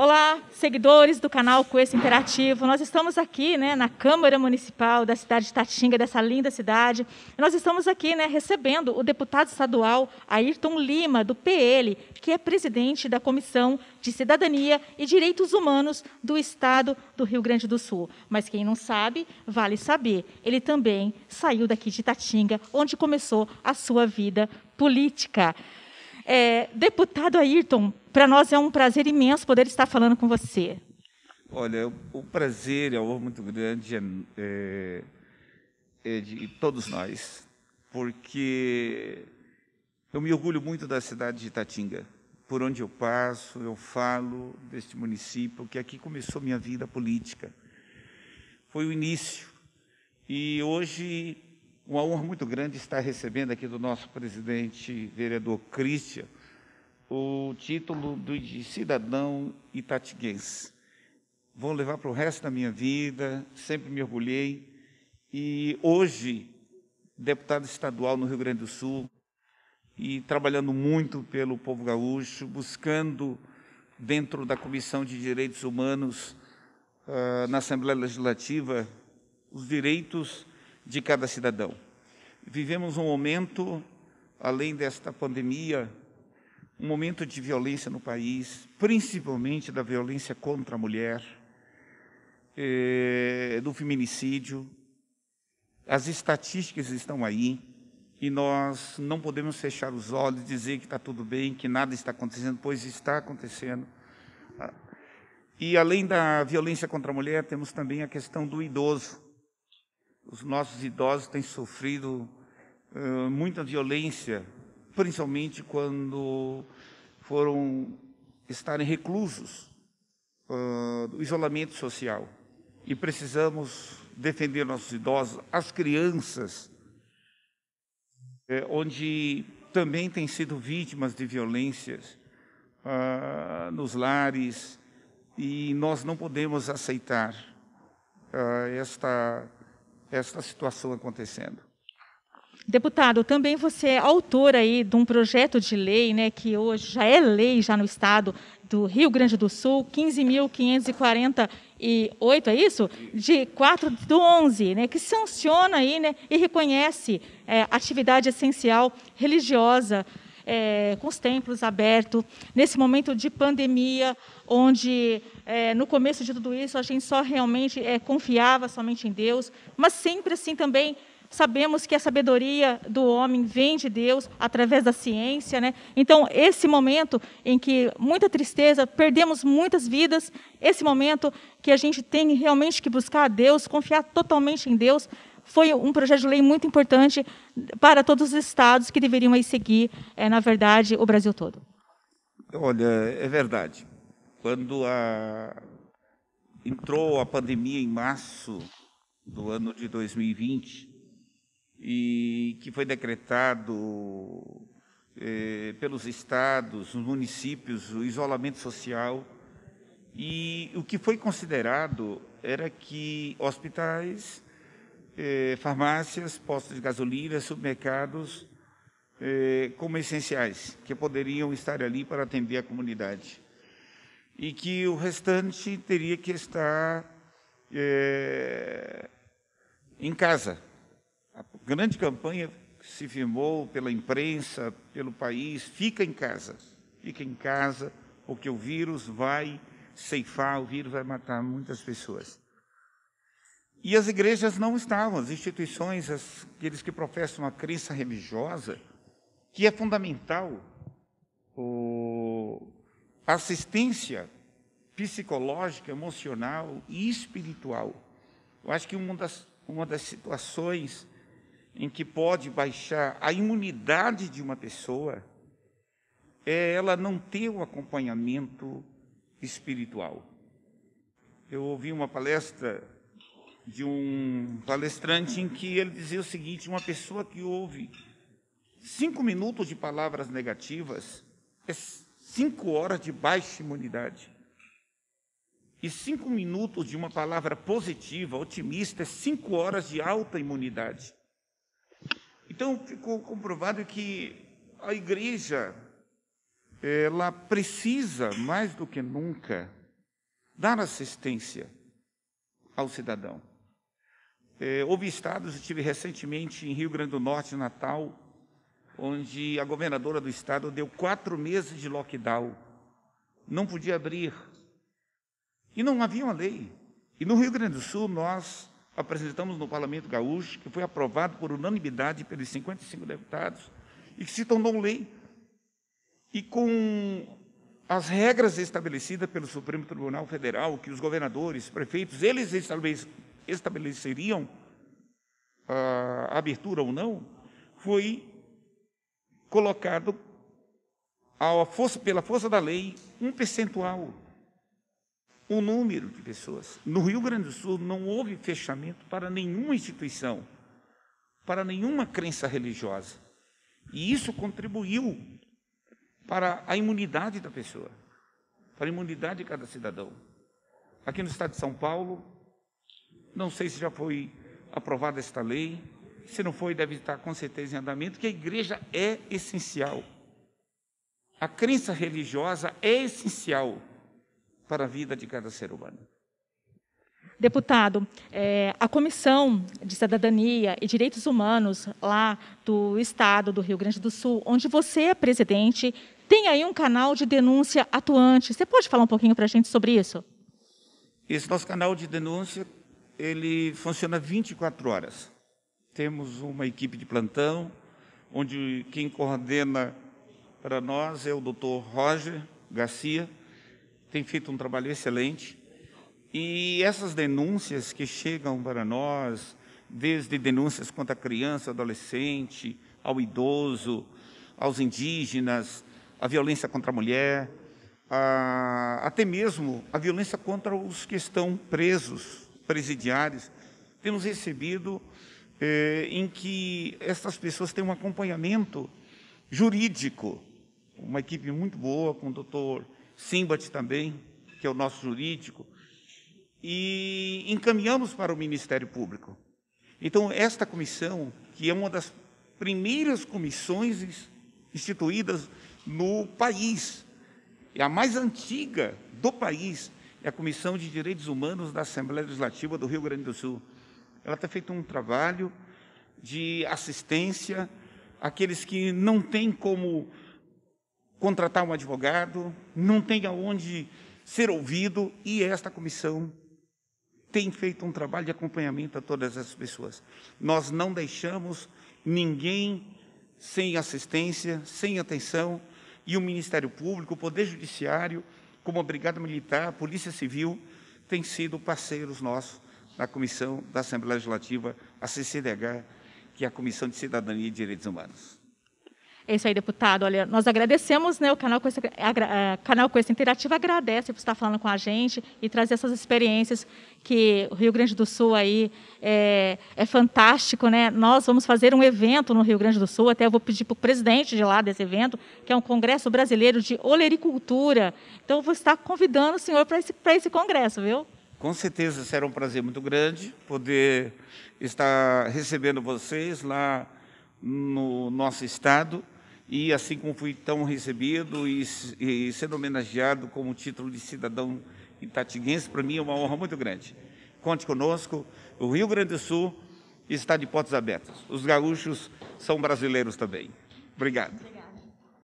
Olá, seguidores do canal Coeço Interativo. Nós estamos aqui né, na Câmara Municipal da cidade de Tatinga, dessa linda cidade. nós estamos aqui né, recebendo o deputado estadual Ayrton Lima, do PL, que é presidente da Comissão de Cidadania e Direitos Humanos do Estado do Rio Grande do Sul. Mas quem não sabe, vale saber. Ele também saiu daqui de Tatinga, onde começou a sua vida política. É, deputado Ayrton, para nós é um prazer imenso poder estar falando com você. Olha, o prazer é um muito grande é, é, é de todos nós, porque eu me orgulho muito da cidade de Itatinga. Por onde eu passo, eu falo deste município, que aqui começou minha vida política. Foi o início. E hoje, uma honra muito grande estar recebendo aqui do nosso presidente, vereador Christian, o título de cidadão itatiguense. Vou levar para o resto da minha vida, sempre me orgulhei. E hoje, deputado estadual no Rio Grande do Sul, e trabalhando muito pelo povo gaúcho, buscando, dentro da Comissão de Direitos Humanos, uh, na Assembleia Legislativa, os direitos de cada cidadão. Vivemos um momento, além desta pandemia, um momento de violência no país, principalmente da violência contra a mulher, é, do feminicídio. As estatísticas estão aí e nós não podemos fechar os olhos dizer que está tudo bem, que nada está acontecendo, pois está acontecendo. E além da violência contra a mulher, temos também a questão do idoso. Os nossos idosos têm sofrido uh, muita violência principalmente quando foram estarem reclusos uh, do isolamento social. E precisamos defender nossos idosos, as crianças, é, onde também têm sido vítimas de violências uh, nos lares, e nós não podemos aceitar uh, esta, esta situação acontecendo. Deputado, também você é autor aí de um projeto de lei, né, que hoje já é lei já no estado do Rio Grande do Sul, 15.548, é isso? De 4 do 11, né, que sanciona aí, né, e reconhece é, atividade essencial religiosa é, com os templos abertos, nesse momento de pandemia, onde é, no começo de tudo isso a gente só realmente é, confiava somente em Deus, mas sempre assim também Sabemos que a sabedoria do homem vem de Deus através da ciência, né? Então, esse momento em que muita tristeza, perdemos muitas vidas, esse momento que a gente tem realmente que buscar a Deus, confiar totalmente em Deus, foi um projeto de lei muito importante para todos os estados que deveriam aí seguir, é, na verdade, o Brasil todo. Olha, é verdade. Quando a... entrou a pandemia em março do ano de 2020, e que foi decretado eh, pelos estados, os municípios, o isolamento social. E o que foi considerado era que hospitais, eh, farmácias, postos de gasolina, supermercados, eh, como essenciais, que poderiam estar ali para atender a comunidade. E que o restante teria que estar em casa, grande campanha se firmou pela imprensa, pelo país, fica em casa, fica em casa, porque o vírus vai ceifar, o vírus vai matar muitas pessoas. E as igrejas não estavam, as instituições, aqueles que professam a crença religiosa, que é fundamental, a assistência psicológica, emocional e espiritual. Eu acho que uma das, uma das situações em que pode baixar a imunidade de uma pessoa é ela não ter o acompanhamento espiritual. Eu ouvi uma palestra de um palestrante em que ele dizia o seguinte: uma pessoa que ouve cinco minutos de palavras negativas é cinco horas de baixa imunidade. E cinco minutos de uma palavra positiva, otimista, é cinco horas de alta imunidade. Então ficou comprovado que a igreja ela precisa mais do que nunca dar assistência ao cidadão. É, houve estados, eu estive recentemente em Rio Grande do Norte, Natal, onde a governadora do estado deu quatro meses de lockdown. Não podia abrir. E não havia uma lei. E no Rio Grande do Sul, nós apresentamos no Parlamento Gaúcho, que foi aprovado por unanimidade pelos 55 deputados, e que se tornou lei. E com as regras estabelecidas pelo Supremo Tribunal Federal, que os governadores, prefeitos, eles estabeleceriam a abertura ou não, foi colocado força, pela força da lei um percentual, um número de pessoas. No Rio Grande do Sul não houve fechamento para nenhuma instituição, para nenhuma crença religiosa. E isso contribuiu para a imunidade da pessoa, para a imunidade de cada cidadão. Aqui no estado de São Paulo, não sei se já foi aprovada esta lei, se não foi, deve estar com certeza em andamento, que a igreja é essencial. A crença religiosa é essencial para a vida de cada ser humano. Deputado, é, a Comissão de Cidadania e Direitos Humanos lá do Estado do Rio Grande do Sul, onde você é presidente, tem aí um canal de denúncia atuante. Você pode falar um pouquinho para a gente sobre isso? Esse nosso canal de denúncia, ele funciona 24 horas. Temos uma equipe de plantão, onde quem coordena para nós é o doutor Roger Garcia, tem feito um trabalho excelente. E essas denúncias que chegam para nós, desde denúncias contra a criança, adolescente, ao idoso, aos indígenas, a violência contra a mulher, a, até mesmo a violência contra os que estão presos, presidiários, temos recebido é, em que essas pessoas têm um acompanhamento jurídico. Uma equipe muito boa, com o doutor Simbat também, que é o nosso jurídico, e encaminhamos para o Ministério Público. Então, esta comissão, que é uma das primeiras comissões instituídas no país, é a mais antiga do país, é a Comissão de Direitos Humanos da Assembleia Legislativa do Rio Grande do Sul. Ela tem feito um trabalho de assistência àqueles que não têm como contratar um advogado, não tem aonde ser ouvido, e esta comissão tem feito um trabalho de acompanhamento a todas essas pessoas. Nós não deixamos ninguém sem assistência, sem atenção, e o Ministério Público, o Poder Judiciário, como a Brigada Militar, a Polícia Civil, têm sido parceiros nossos na Comissão da Assembleia Legislativa, a CCDH, que é a Comissão de Cidadania e Direitos Humanos. É isso aí, deputado. Olha, nós agradecemos, né, o canal Coisa, a, a, canal Coisa Interativa agradece por estar falando com a gente e trazer essas experiências que o Rio Grande do Sul aí é, é fantástico, né? Nós vamos fazer um evento no Rio Grande do Sul, até eu vou pedir para o presidente de lá desse evento, que é um congresso brasileiro de olericultura. Então, eu vou estar convidando o senhor para esse, esse congresso, viu? Com certeza será um prazer muito grande poder estar recebendo vocês lá no nosso estado e assim como fui tão recebido e, e sendo homenageado como título de cidadão itatiguense, para mim é uma honra muito grande. Conte conosco, o Rio Grande do Sul está de portas abertas. Os gaúchos são brasileiros também. Obrigado.